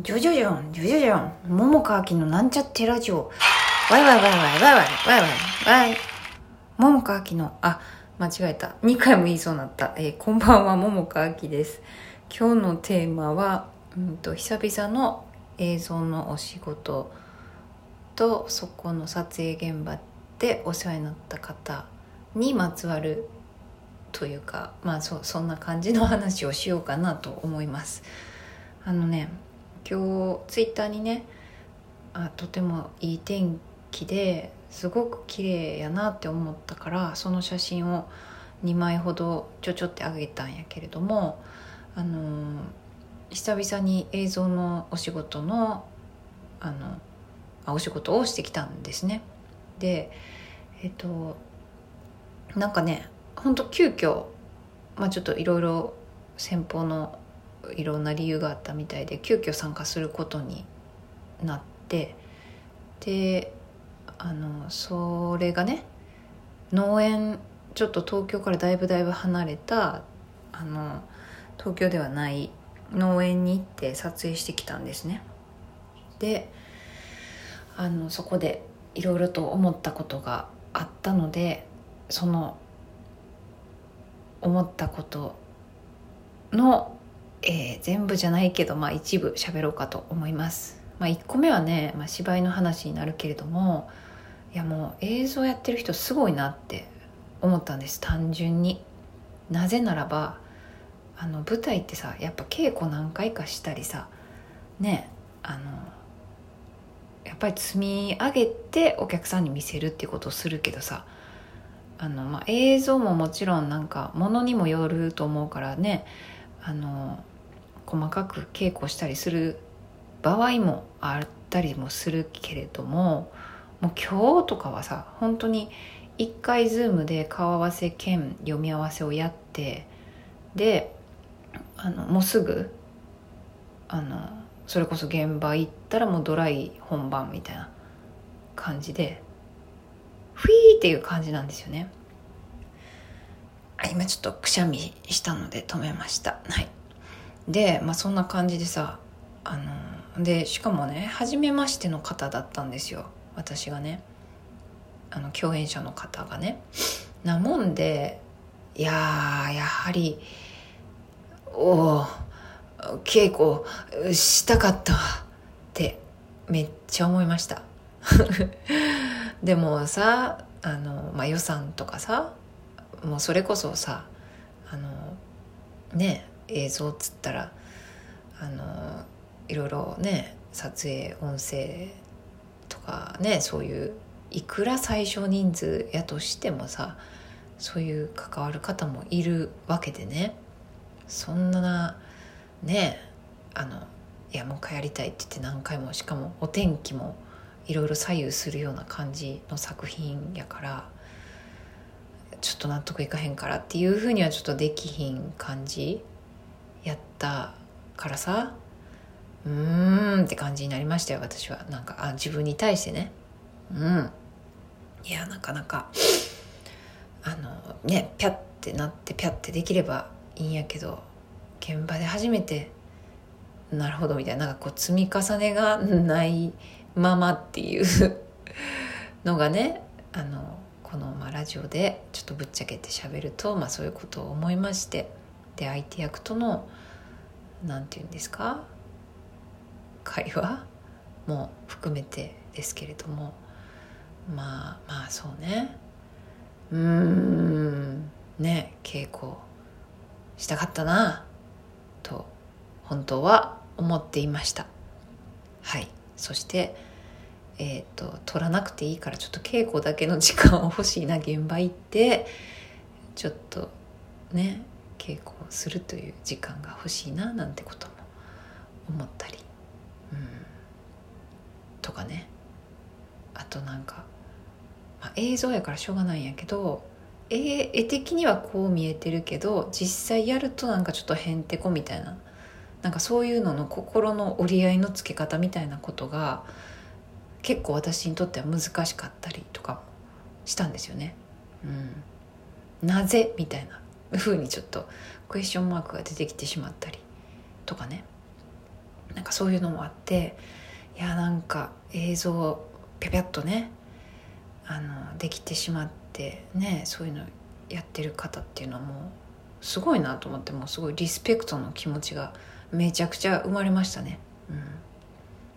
ジョジョジョン、ジョジョジョン、桃川きのなんちゃってラジオ。ワイワイワイワイワイワイワイワイワイ。桃川きの、あ、間違えた。2回も言いそうになった。えー、こんばんは、桃川きです。今日のテーマは、うんと、久々の映像のお仕事と、そこの撮影現場でお世話になった方にまつわるというか、まあそ、そんな感じの話をしようかなと思います。あのね、今日ツイッターにねあとてもいい天気ですごく綺麗やなって思ったからその写真を2枚ほどちょちょってあげたんやけれどもあのー、久々に映像のお仕事のあのあお仕事をしてきたんですね。でえっとなんかねほんと急遽まあちょっといろいろ先方のいろんな理由があったみたいで急遽参加することになってであのそれがね農園ちょっと東京からだいぶだいぶ離れたあの東京ではない農園に行って撮影してきたんですね。であのそこでいろいろと思ったことがあったのでその思ったことのえー、全部じゃないけど、まあ、一部喋ろうかと思います。まあ、1個目はね、まあ、芝居の話になるけれどもいやもう映像やってる人すごいなって思ったんです単純に。なぜならばあの舞台ってさやっぱ稽古何回かしたりさねあのやっぱり積み上げてお客さんに見せるっていうことをするけどさあの、まあ、映像ももちろんなんかものにもよると思うからねあの細かく稽古したりする場合もあったりもするけれどももう今日とかはさ本当に一回ズームで顔合わせ兼読み合わせをやってであのもうすぐあのそれこそ現場行ったらもうドライ本番みたいな感じでフィーっていう感じなんですよね。今ちょっとくしゃみしたので止めました。はい。でまあそんな感じでさあのでしかもね初めましての方だったんですよ。私がね。あの共演者の方がね。なもんでいややはりおお稽古したかったってめっちゃ思いました。でもさあの、まあ、予算とかさもうそれこそさあのね映像っつったらあのいろいろね撮影音声とかねそういういくら最小人数やとしてもさそういう関わる方もいるわけでね。そんなねあのいやもう一回やりたいって言って何回もしかもお天気もいろいろ左右するような感じの作品やからちょっと納得いかへんからっていうふうにはちょっとできひん感じ？やったからさ。うーんって感じになりましたよ私は。なんかあ自分に対してね。うん。いやなかなか。あのねピャッてなってピャッてできればいいんやけど現場で初めてなるほどみたいななんかこう積み重ねがないままっていうのがねあのこのまあラジオでちょっとぶっちゃけて喋ると、まあ、そういうことを思いましてで相手役との何て言うんですか？会話も含めてですけれどもまあまあそうね。うーんね稽古したかったなと本当は思っていました。はい。そしてえーと、取らなくていいからちょっと稽古だけの時間を欲しいな現場行ってちょっとね稽古をするという時間が欲しいななんてことも思ったり、うん、とかね。あとなんか、まあ、映像やからしょうがないんやけど絵絵的にはこう見えてるけど実際やるとなんかちょっとへんてこみたいな。なんかそういうのの心の折り合いのつけ方みたいなことが結構私にとっては難しかったりとかしたんですよね。うん、なぜみたいな風にちょっとクエスチョンマークが出てきてしまったりとかねなんかそういうのもあっていやなんか映像ぴゃぴゃっとねあのできてしまってねそういうのやってる方っていうのはもうすごいなと思ってもうすごいリスペクトの気持ちがめちゃくちゃ生まれましたね。うん、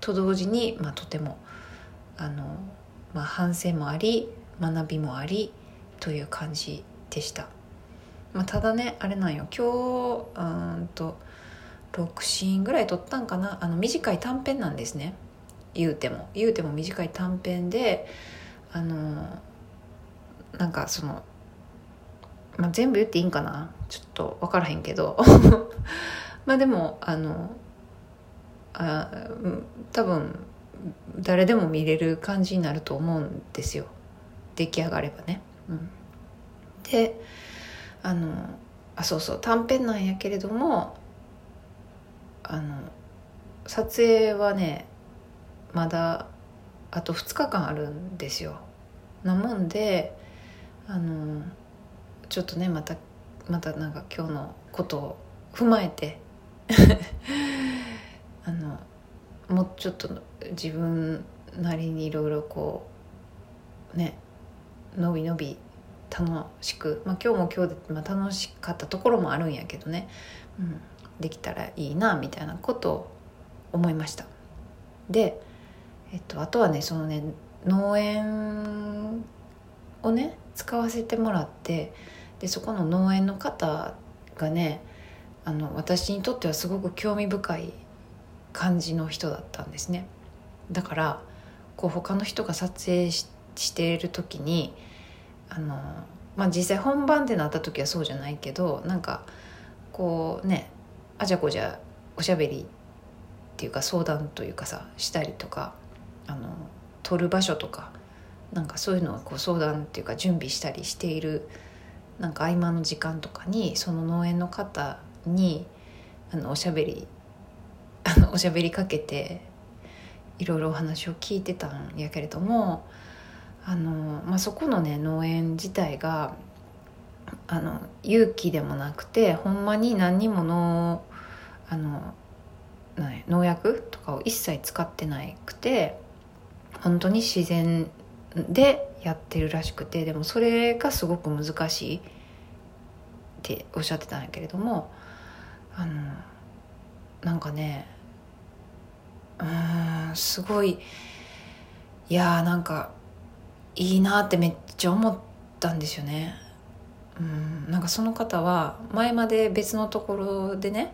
と同時に、まあ、とてもあの、まあ、反省もあり学びもありという感じでした。まあ、ただねあれなんよ。今日うんと6シーンぐらい撮ったんかな。あの短い短編なんですね。言うても。言うても短い短編であのなんかその、まあ、全部言っていいんかな。ちょっと分からへんけど。まあでもあのあ多分誰でも見れる感じになると思うんですよ出来上がればね。うん、であのあそうそう短編なんやけれどもあの撮影はねまだあと2日間あるんですよ。なもんであのちょっとねまたまたなんか今日のことを踏まえて あのもうちょっと自分なりにいろいろこうねのびのび楽しく、まあ、今日も今日で、まあ、楽しかったところもあるんやけどね、うん、できたらいいなみたいなことを思いました。で、えっと、あとはねそのね農園をね使わせてもらってでそこの農園の方がねあの私にとってはすごく興味深い感じの人だったんですね。だからこう他の人が撮影ししている時にあの、まあ、実際本番ってなった時はそうじゃないけどなんかこうねあじゃこじゃおしゃべりっていうか相談というかさしたりとかあの撮る場所とかなんかそういうのをこう相談っていうか準備したりしているなんか合間の時間とかにその農園の方にあのおしゃべりあ のおしゃべりかけていろいろお話を聞いてたんやけれどもあの、まあ、そこのね農園自体があの勇気でもなくてほんまに何にものあの農薬とかを一切使ってなくて本当に自然でやってるらしくてでもそれがすごく難しいっておっしゃってたんやけれどもあのなんかねんすごいいやーなんかいいなってめっちゃ思ったんですよね。うんなんかその方は前まで別のところでね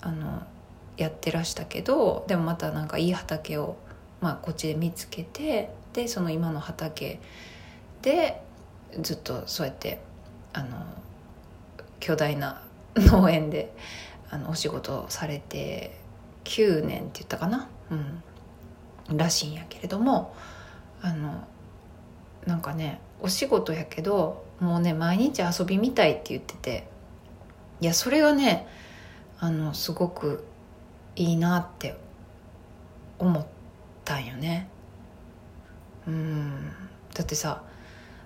あのやってらしたけどでもまたなんかいい畑を、まあ、こっちで見つけてでその今の畑でずっとそうやってあの巨大な農園であのお仕事をされて9年って言ったかな、うん、らしいんやけれどもあのなんかねお仕事やけどもうね毎日遊びみたいって言ってていやそれがねあのすごくいいなって思ったんよね。うん。だってさ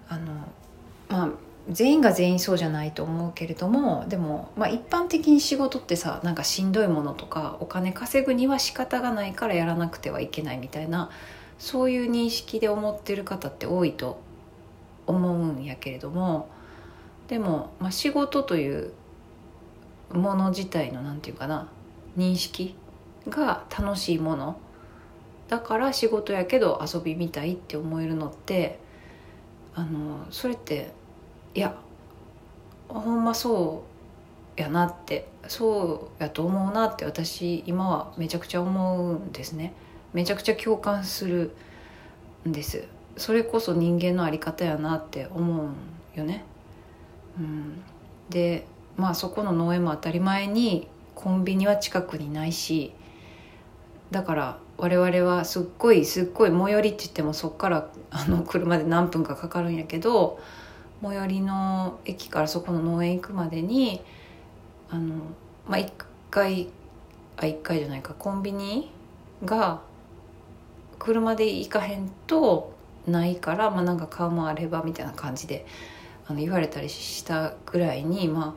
あのまあ全員が全員そうじゃないと思うけれどもでも、まあ、一般的に仕事ってさなんかしんどいものとかお金稼ぐには仕方がないからやらなくてはいけないみたいなそういう認識で思ってる方って多いと思うんやけれどもでも、まあ、仕事というもの自体の何て言うかな認識が楽しいものだから仕事やけど遊びみたいって思えるのってあのそれっていやほんまそうやなってそうやと思うなって私今はめちゃくちゃ思うんですね。めちゃくちゃ共感するんです。それこそ人間の在り方やなって思うよね、うん、でまあそこの農園も当たり前にコンビニは近くにないしだから我々はすっごいすっごい最寄りって言ってもそっからあの車で何分かかかるんやけど最寄りの駅からそこの農園行くまでにあのまあ1回あ1回じゃないかコンビニが車で行かへんとないから、まあ、なんか顔もあればみたいな感じであの言われたりしたぐらいにま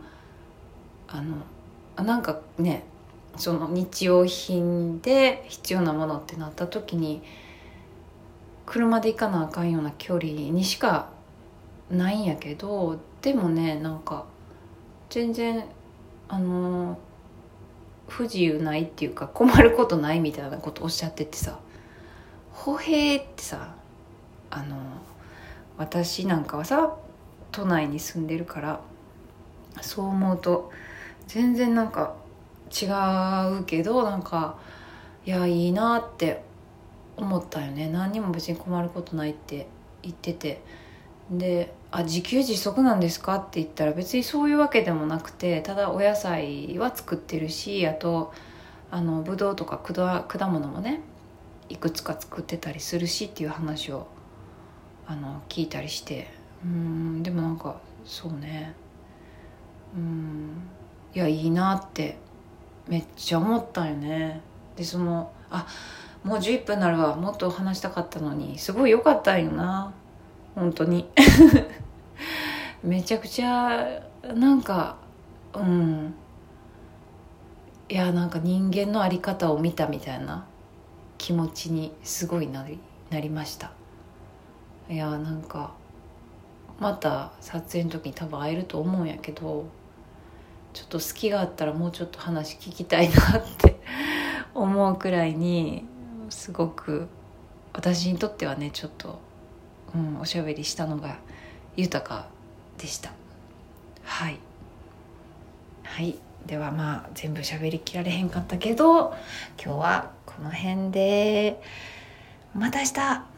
ああのなんかねその日用品で必要なものってなった時に車で行かなあかんような距離にしかないんやけどでもねなんか全然あの不自由ないっていうか困ることないみたいなことおっしゃっててさ歩兵ってさあの私なんかはさ都内に住んでるからそう思うと全然なんか違うけどなんかいやいいなって思ったよね。何にも別に困ることないって言ってて。で「あ自給自足なんですか?」って言ったら別にそういうわけでもなくてただお野菜は作ってるしあとあのブドウとか果物もねいくつか作ってたりするしっていう話をあの聞いたりして。うんでもなんかそうね。うんいやいいなってめっちゃ思ったよね。でそのあもう11分なるわ。もっと話したかったのにすごい良かったんよな。本当に。めちゃくちゃなんかうん。いやなんか人間の在り方を見たみたいな気持ちにすごいなりなりました。いやなんかまた撮影の時に多分会えると思うんやけどちょっと隙があったらもうちょっと話聞きたいなって 思うくらいにすごく私にとってはねちょっと、うん、おしゃべりしたのが豊かでした。はい。はい。ではまあ全部しゃべりきられへんかったけど今日はこの辺で。また明日。